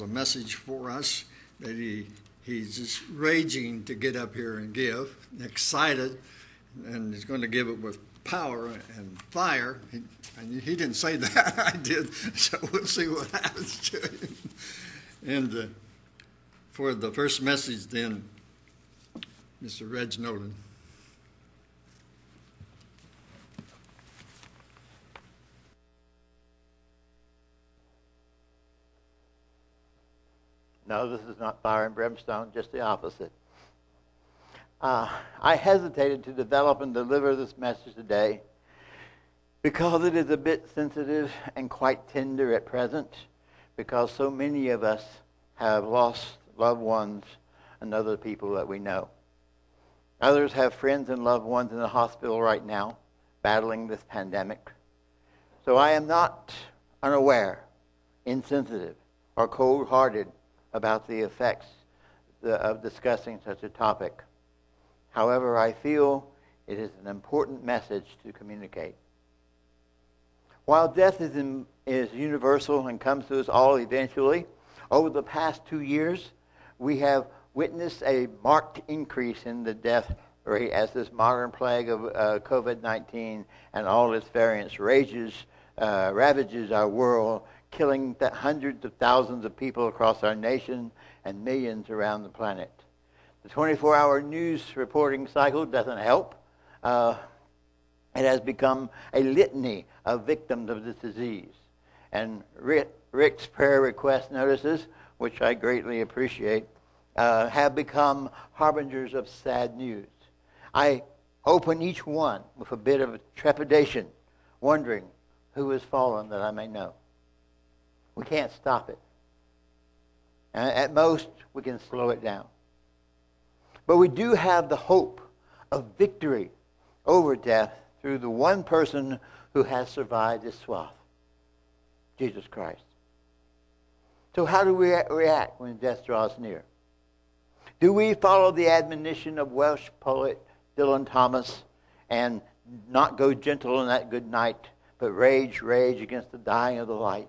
a message for us that he he's just raging to get up here and give, excited, and he's going to give it with power and fire. He, and he didn't say that, I did, so we'll see what happens to him. And uh, for the first message, then, Mr. Reg Noland. No, this is not fire and brimstone, just the opposite. Uh, I hesitated to develop and deliver this message today because it is a bit sensitive and quite tender at present, because so many of us have lost loved ones and other people that we know. Others have friends and loved ones in the hospital right now battling this pandemic. So I am not unaware, insensitive, or cold hearted about the effects of discussing such a topic. However, I feel it is an important message to communicate. While death is, in, is universal and comes to us all eventually, over the past two years, we have witnessed a marked increase in the death rate as this modern plague of uh, COVID 19 and all its variants rages, uh, ravages our world killing hundreds of thousands of people across our nation and millions around the planet. The 24 hour news reporting cycle doesn't help. Uh, it has become a litany of victims of this disease. And Rick's prayer request notices, which I greatly appreciate, uh, have become harbingers of sad news. I open each one with a bit of trepidation, wondering who has fallen that I may know. We can't stop it. And at most, we can slow it down. But we do have the hope of victory over death through the one person who has survived this swath Jesus Christ. So, how do we react when death draws near? Do we follow the admonition of Welsh poet Dylan Thomas and not go gentle in that good night, but rage, rage against the dying of the light?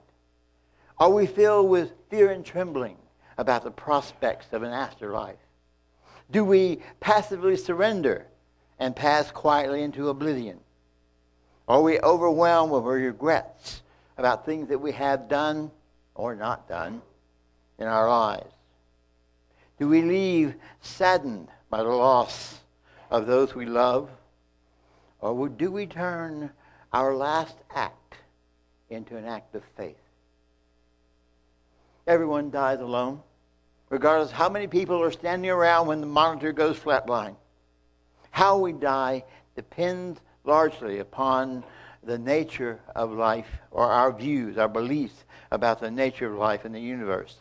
Are we filled with fear and trembling about the prospects of an afterlife? Do we passively surrender and pass quietly into oblivion? Are we overwhelmed with regrets about things that we have done or not done in our lives? Do we leave saddened by the loss of those we love? Or do we turn our last act into an act of faith? Everyone dies alone, regardless how many people are standing around when the monitor goes flatline. How we die depends largely upon the nature of life or our views, our beliefs about the nature of life in the universe.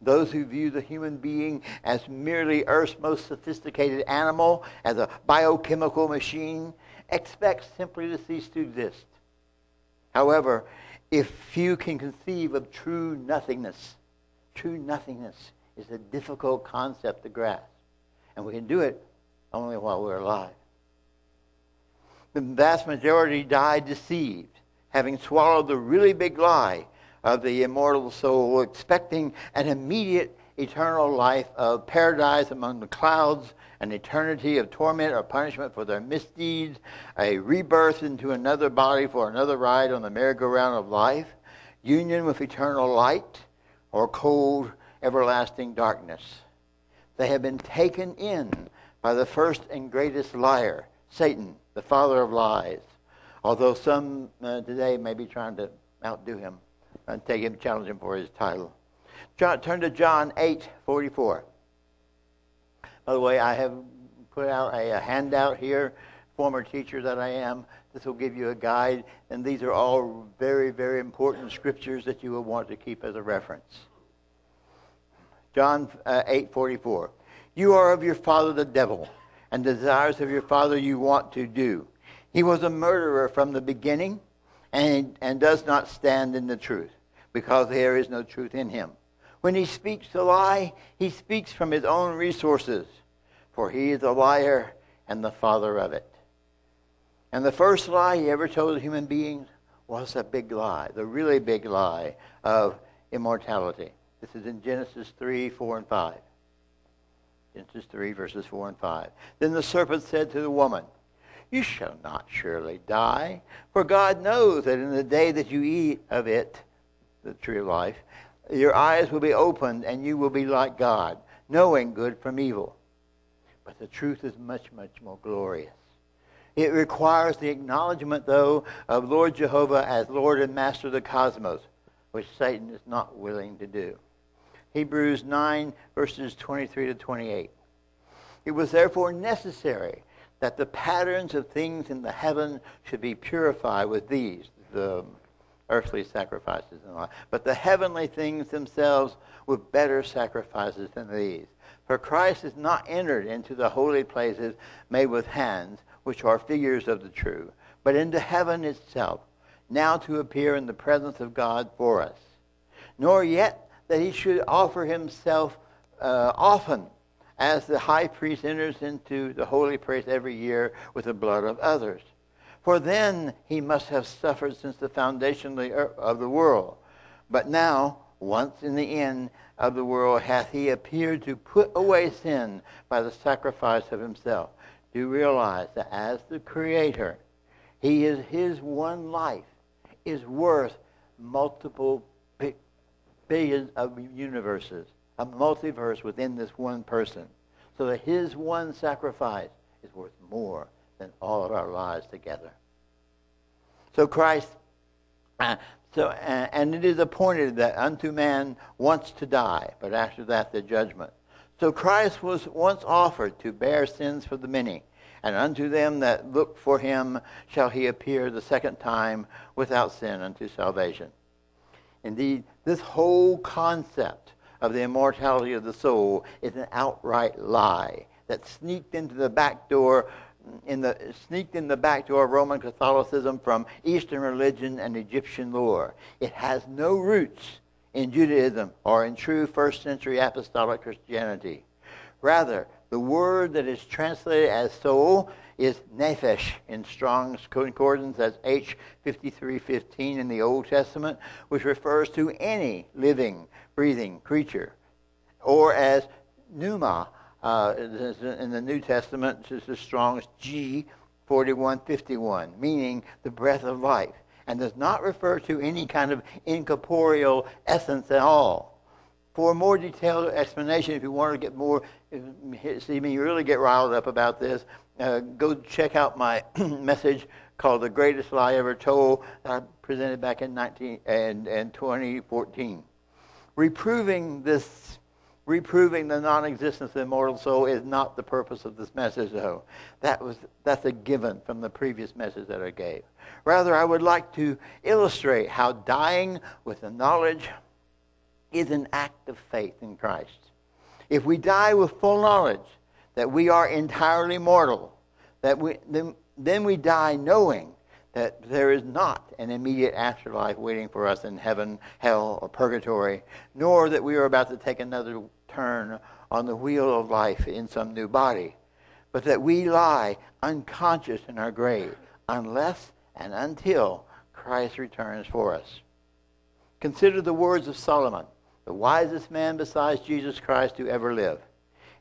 Those who view the human being as merely Earth's most sophisticated animal, as a biochemical machine, expect simply to cease to exist. However, if few can conceive of true nothingness. True nothingness is a difficult concept to grasp. And we can do it only while we're alive. The vast majority die deceived, having swallowed the really big lie of the immortal soul, expecting an immediate eternal life of paradise among the clouds an eternity of torment or punishment for their misdeeds, a rebirth into another body for another ride on the merry-go-round of life, union with eternal light, or cold, everlasting darkness. They have been taken in by the first and greatest liar, Satan, the father of lies. Although some uh, today may be trying to outdo him and take him, challenge him for his title. John, turn to John 8 44. By the way, I have put out a, a handout here, former teacher that I am. This will give you a guide, and these are all very, very important scriptures that you will want to keep as a reference. John uh, 8:44. You are of your father the devil, and the desires of your father you want to do. He was a murderer from the beginning, and, and does not stand in the truth, because there is no truth in him. When he speaks a lie, he speaks from his own resources, for he is a liar and the father of it. And the first lie he ever told human beings was a big lie, the really big lie of immortality. This is in Genesis 3, 4, and 5. Genesis 3, verses 4 and 5. Then the serpent said to the woman, You shall not surely die, for God knows that in the day that you eat of it, the tree of life, your eyes will be opened and you will be like God, knowing good from evil. But the truth is much, much more glorious. It requires the acknowledgement, though, of Lord Jehovah as Lord and Master of the cosmos, which Satan is not willing to do. Hebrews 9, verses 23 to 28. It was therefore necessary that the patterns of things in the heaven should be purified with these, the earthly sacrifices and all. But the heavenly things themselves were better sacrifices than these. For Christ is not entered into the holy places made with hands, which are figures of the true, but into heaven itself, now to appear in the presence of God for us. Nor yet that he should offer himself uh, often as the high priest enters into the holy place every year with the blood of others. For then he must have suffered since the foundation of the world. But now, once in the end of the world, hath he appeared to put away sin by the sacrifice of himself. Do realize that as the Creator, he is his one life is worth multiple billions of universes, a multiverse within this one person. So that his one sacrifice is worth more than all of our lives together. So Christ, uh, so uh, and it is appointed that unto man once to die, but after that the judgment. So Christ was once offered to bear sins for the many, and unto them that look for him shall he appear the second time without sin unto salvation. Indeed, this whole concept of the immortality of the soul is an outright lie that sneaked into the back door in the sneaked in the back door of Roman Catholicism from Eastern religion and Egyptian lore. It has no roots in Judaism or in true first century apostolic Christianity. Rather, the word that is translated as soul is nephesh in Strong's Concordance as H5315 in the Old Testament, which refers to any living, breathing creature, or as pneuma uh, in the New Testament, this is Strong's G4151, meaning the breath of life, and does not refer to any kind of incorporeal essence at all. For a more detailed explanation, if you want to get more, see me really get riled up about this, uh, go check out my message called "The Greatest Lie Ever Told" I presented back in 19 and, and 2014. Reproving this, reproving the non-existence of the immortal soul is not the purpose of this message, though. That was that's a given from the previous message that I gave. Rather, I would like to illustrate how dying with the knowledge is an act of faith in Christ. If we die with full knowledge that we are entirely mortal, that we, then, then we die knowing that there is not an immediate afterlife waiting for us in heaven, hell, or purgatory, nor that we are about to take another turn on the wheel of life in some new body, but that we lie unconscious in our grave unless and until Christ returns for us. Consider the words of Solomon the wisest man besides Jesus Christ who ever lived.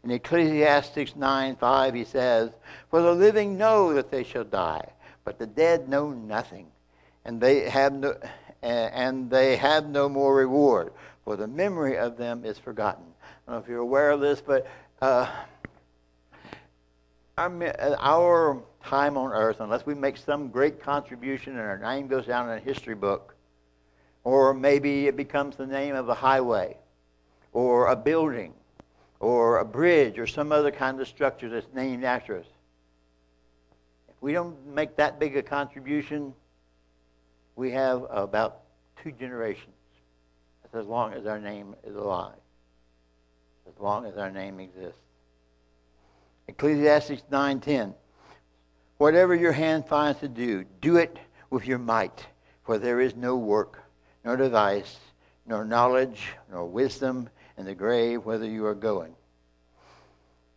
In Ecclesiastes 9 5, he says, For the living know that they shall die, but the dead know nothing, and they have no, and they have no more reward, for the memory of them is forgotten. I don't know if you're aware of this, but uh, our, our time on earth, unless we make some great contribution and our name goes down in a history book, or maybe it becomes the name of a highway, or a building, or a bridge, or some other kind of structure that's named after us. If we don't make that big a contribution, we have about two generations. That's as long as our name is alive, as long as our name exists. Ecclesiastes 9:10. Whatever your hand finds to do, do it with your might, for there is no work nor device, nor knowledge, nor wisdom in the grave whither you are going.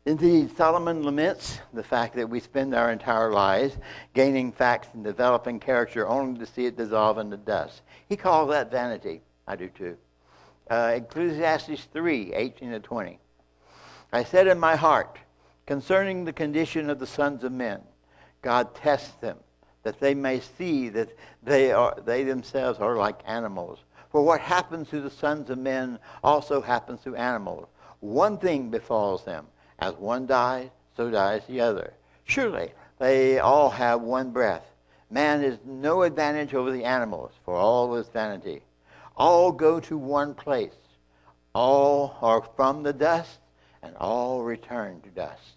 Indeed, Solomon laments the fact that we spend our entire lives gaining facts and developing character only to see it dissolve into dust. He calls that vanity. I do too. Uh, Ecclesiastes 3 18 to 20. I said in my heart, concerning the condition of the sons of men, God tests them, that they may see that they, are, they themselves are like animals. For what happens to the sons of men also happens to animals. One thing befalls them. As one dies, so dies the other. Surely they all have one breath. Man is no advantage over the animals, for all is vanity. All go to one place. All are from the dust, and all return to dust.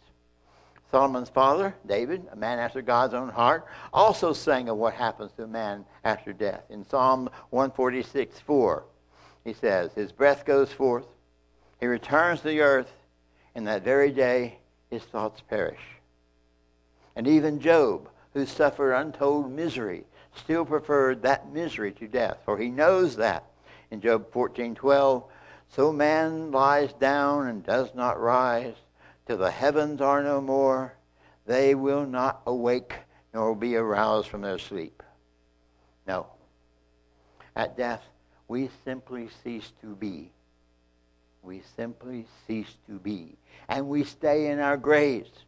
Solomon's father, David, a man after God's own heart, also sang of what happens to a man after death. In Psalm 146, 4, he says, His breath goes forth, he returns to the earth, and that very day his thoughts perish. And even Job, who suffered untold misery, still preferred that misery to death, for he knows that. In Job 14:12, so man lies down and does not rise till the heavens are no more. They will not awake nor be aroused from their sleep. No. At death, we simply cease to be. We simply cease to be. And we stay in our graves.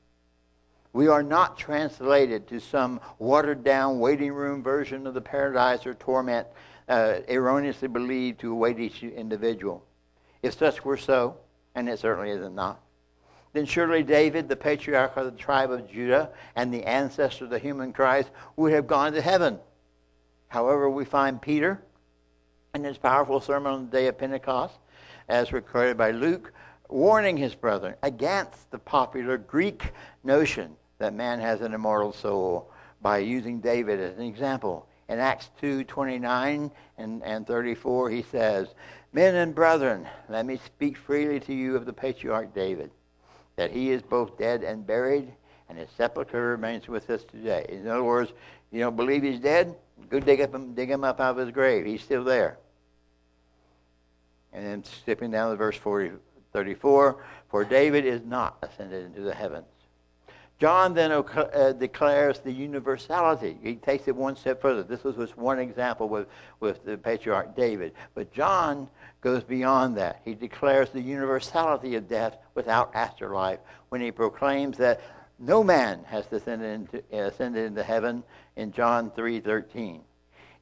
We are not translated to some watered down waiting room version of the paradise or torment uh, erroneously believed to await each individual. If such were so, and it certainly is not, then surely David, the patriarch of the tribe of Judah and the ancestor of the human Christ, would have gone to heaven. However, we find Peter in his powerful sermon on the day of Pentecost, as recorded by Luke, warning his brethren against the popular Greek notion that man has an immortal soul by using David as an example. In Acts 2 29 and, and 34, he says, Men and brethren, let me speak freely to you of the patriarch David, that he is both dead and buried, and his sepulchre remains with us today. In other words, you don't believe he's dead? Go dig, up him, dig him up out of his grave. He's still there. And then skipping down to verse 40, 34, for David is not ascended into the heavens John then uh, declares the universality. He takes it one step further. This was just one example with, with the patriarch David. But John goes beyond that. He declares the universality of death without afterlife when he proclaims that no man has descended into, ascended into heaven in John 3.13.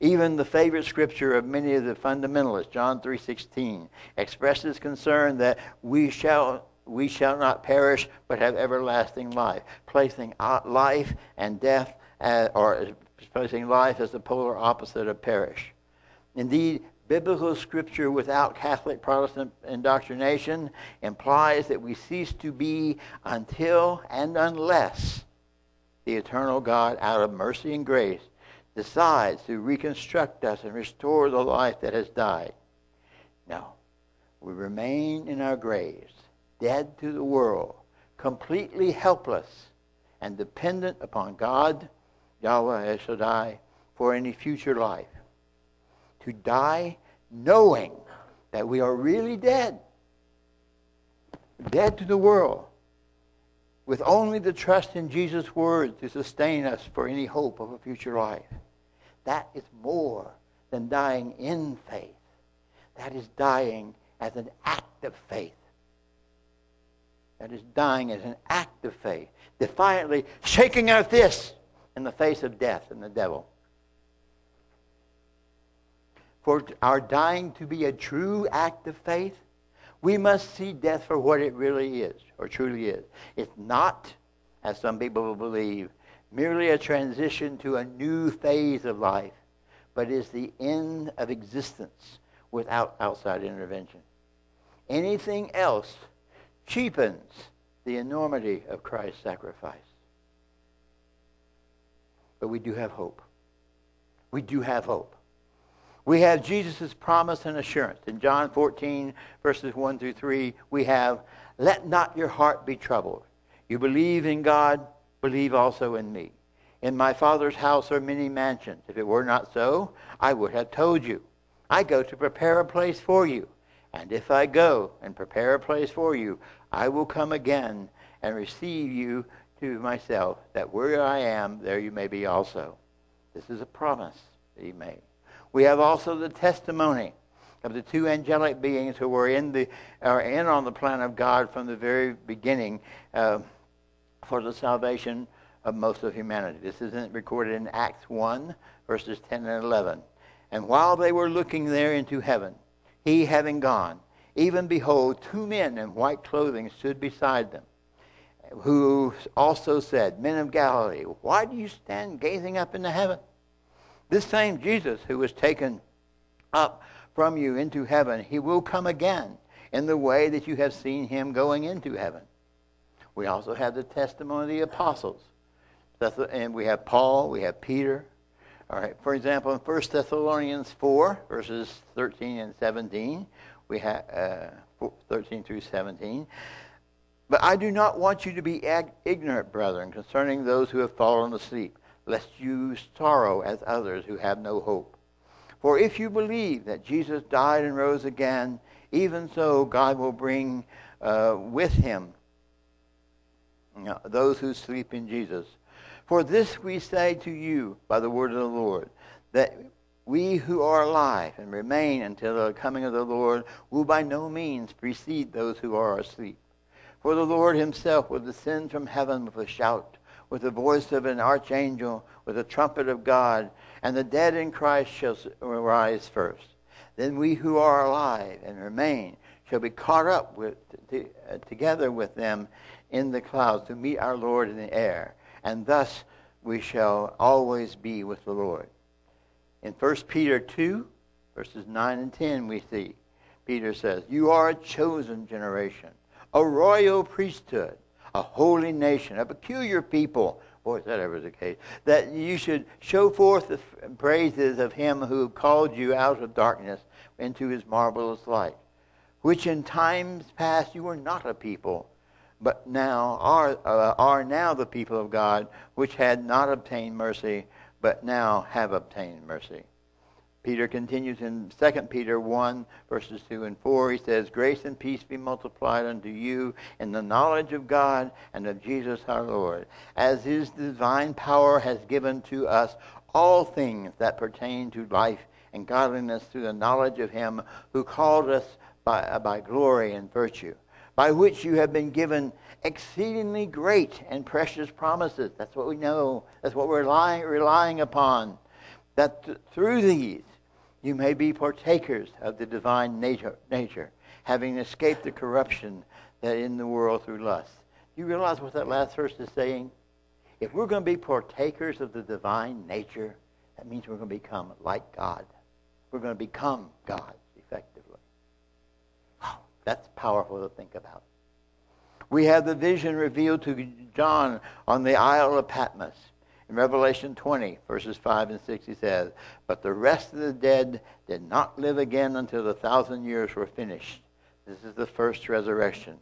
Even the favorite scripture of many of the fundamentalists, John 3.16, expresses concern that we shall we shall not perish but have everlasting life, placing life and death, as, or placing life as the polar opposite of perish. Indeed, biblical scripture without Catholic Protestant indoctrination implies that we cease to be until and unless the eternal God, out of mercy and grace, decides to reconstruct us and restore the life that has died. No, we remain in our graves dead to the world, completely helpless and dependent upon God, Yahweh El Shaddai, for any future life. To die knowing that we are really dead, dead to the world, with only the trust in Jesus' word to sustain us for any hope of a future life. That is more than dying in faith. That is dying as an act of faith that is dying as an act of faith, defiantly shaking our fists in the face of death and the devil. For our dying to be a true act of faith, we must see death for what it really is, or truly is. It's not, as some people believe, merely a transition to a new phase of life, but is the end of existence without outside intervention. Anything else cheapens the enormity of Christ's sacrifice. But we do have hope. We do have hope. We have Jesus' promise and assurance. In John 14, verses 1 through 3, we have, Let not your heart be troubled. You believe in God, believe also in me. In my Father's house are many mansions. If it were not so, I would have told you. I go to prepare a place for you. And if I go and prepare a place for you, I will come again and receive you to myself, that where I am, there you may be also. This is a promise that he made. We have also the testimony of the two angelic beings who were in the are in on the plan of God from the very beginning uh, for the salvation of most of humanity. This is recorded in Acts 1, verses 10 and 11. And while they were looking there into heaven, he having gone, even behold, two men in white clothing stood beside them, who also said, Men of Galilee, why do you stand gazing up into heaven? This same Jesus who was taken up from you into heaven, he will come again in the way that you have seen him going into heaven. We also have the testimony of the apostles. And we have Paul, we have Peter. All right, for example, in 1 Thessalonians 4, verses 13 and 17, we have uh, 13 through 17. But I do not want you to be ag- ignorant, brethren, concerning those who have fallen asleep, lest you sorrow as others who have no hope. For if you believe that Jesus died and rose again, even so God will bring uh, with him you know, those who sleep in Jesus. For this we say to you by the word of the Lord, that we who are alive and remain until the coming of the Lord will by no means precede those who are asleep. For the Lord himself will descend from heaven with a shout, with the voice of an archangel, with the trumpet of God, and the dead in Christ shall rise first. Then we who are alive and remain shall be caught up with, to, together with them in the clouds to meet our Lord in the air and thus we shall always be with the Lord. In 1 Peter 2, verses 9 and 10, we see Peter says, You are a chosen generation, a royal priesthood, a holy nation, a peculiar people. Boy, is that ever the case. That you should show forth the praises of him who called you out of darkness into his marvelous light, which in times past you were not a people but now are, uh, are now the people of God, which had not obtained mercy, but now have obtained mercy. Peter continues in 2 Peter 1, verses 2 and 4. He says, Grace and peace be multiplied unto you in the knowledge of God and of Jesus our Lord, as his divine power has given to us all things that pertain to life and godliness through the knowledge of him who called us by, by glory and virtue by which you have been given exceedingly great and precious promises. That's what we know. That's what we're relying, relying upon. That th- through these you may be partakers of the divine nature, nature, having escaped the corruption that in the world through lust. Do you realize what that last verse is saying? If we're going to be partakers of the divine nature, that means we're going to become like God. We're going to become God. That's powerful to think about. We have the vision revealed to John on the Isle of Patmos. In Revelation 20, verses 5 and 6, he says, But the rest of the dead did not live again until the thousand years were finished. This is the first resurrection.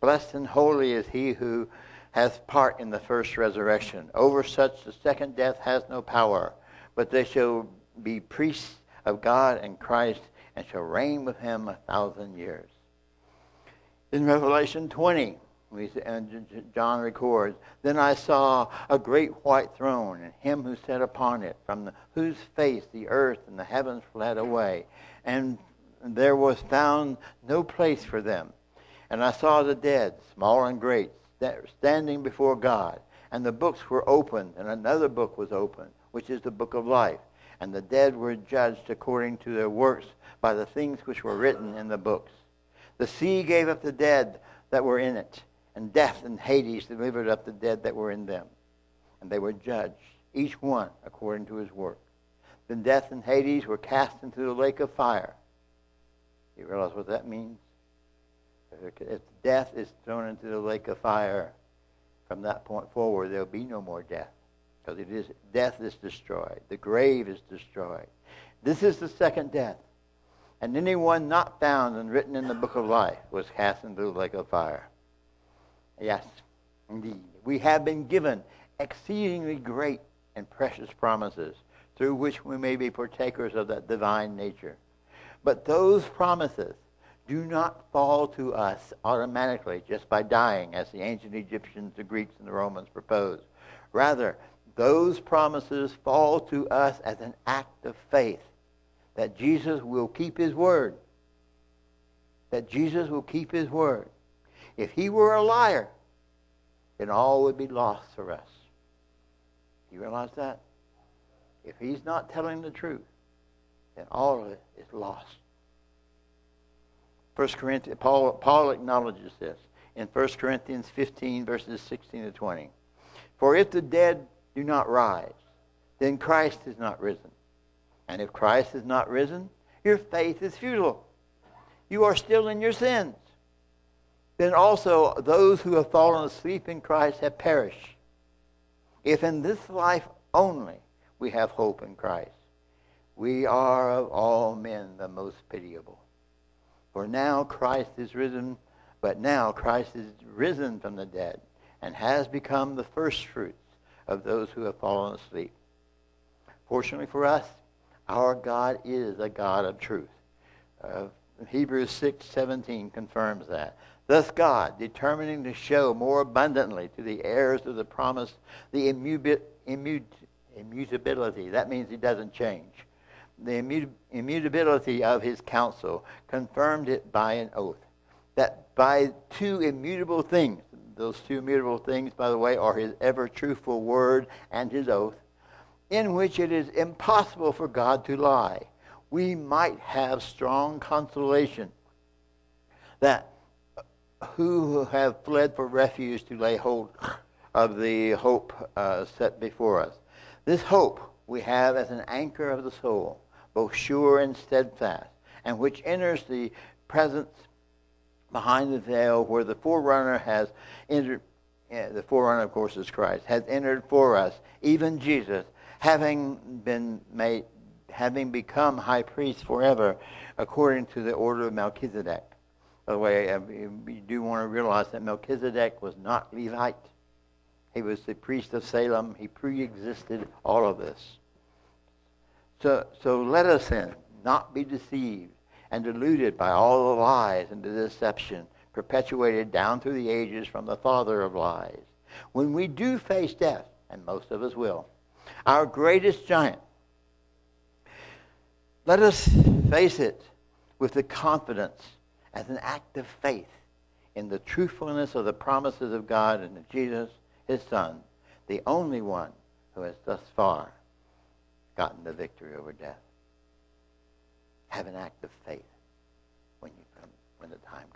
Blessed and holy is he who has part in the first resurrection. Over such the second death has no power, but they shall be priests of God and Christ and shall reign with him a thousand years. In Revelation 20, we, and John records, Then I saw a great white throne, and him who sat upon it, from the, whose face the earth and the heavens fled away, and there was found no place for them. And I saw the dead, small and great, standing before God, and the books were opened, and another book was opened, which is the book of life. And the dead were judged according to their works by the things which were written in the books. The sea gave up the dead that were in it, and death and Hades delivered up the dead that were in them. And they were judged, each one according to his work. Then death and Hades were cast into the lake of fire. You realize what that means? If death is thrown into the lake of fire, from that point forward, there'll be no more death. Because it is death is destroyed. The grave is destroyed. This is the second death and anyone not found and written in the book of life was cast into the lake of fire. Yes, indeed. We have been given exceedingly great and precious promises through which we may be partakers of that divine nature. But those promises do not fall to us automatically just by dying, as the ancient Egyptians, the Greeks, and the Romans proposed. Rather, those promises fall to us as an act of faith that Jesus will keep his word. That Jesus will keep his word. If he were a liar, then all would be lost for us. You realize that? If he's not telling the truth, then all of it is lost. First Corinthians, Paul, Paul acknowledges this in 1 Corinthians 15, verses 16 to 20. For if the dead do not rise, then Christ is not risen. And if Christ is not risen, your faith is futile. You are still in your sins. Then also those who have fallen asleep in Christ have perished. If in this life only we have hope in Christ, we are of all men the most pitiable. For now Christ is risen, but now Christ is risen from the dead and has become the firstfruits of those who have fallen asleep. Fortunately for us, our God is a God of truth. Uh, Hebrews 6:17 confirms that. Thus God, determining to show more abundantly to the heirs of the promise the immutability, that means he doesn't change, the immutability of his counsel, confirmed it by an oath. That by two immutable things, those two immutable things, by the way, are his ever truthful word and his oath, in which it is impossible for God to lie. We might have strong consolation that who have fled for refuge to lay hold of the hope uh, set before us. This hope we have as an anchor of the soul, both sure and steadfast, and which enters the presence behind the veil where the forerunner has entered. the forerunner, of course, is Christ, has entered for us, even Jesus, having been made, having become high priest forever, according to the order of Melchizedek. By the way, uh, you do want to realize that Melchizedek was not Levite. He was the priest of Salem. He pre-existed all of this. So, so let us then not be deceived and deluded by all the lies and the deception perpetuated down through the ages from the father of lies. When we do face death, and most of us will, our greatest giant, let us face it with the confidence as an act of faith in the truthfulness of the promises of God and of Jesus, his Son, the only one who has thus far gotten the victory over death. Have an act of faith when you come, when the time comes.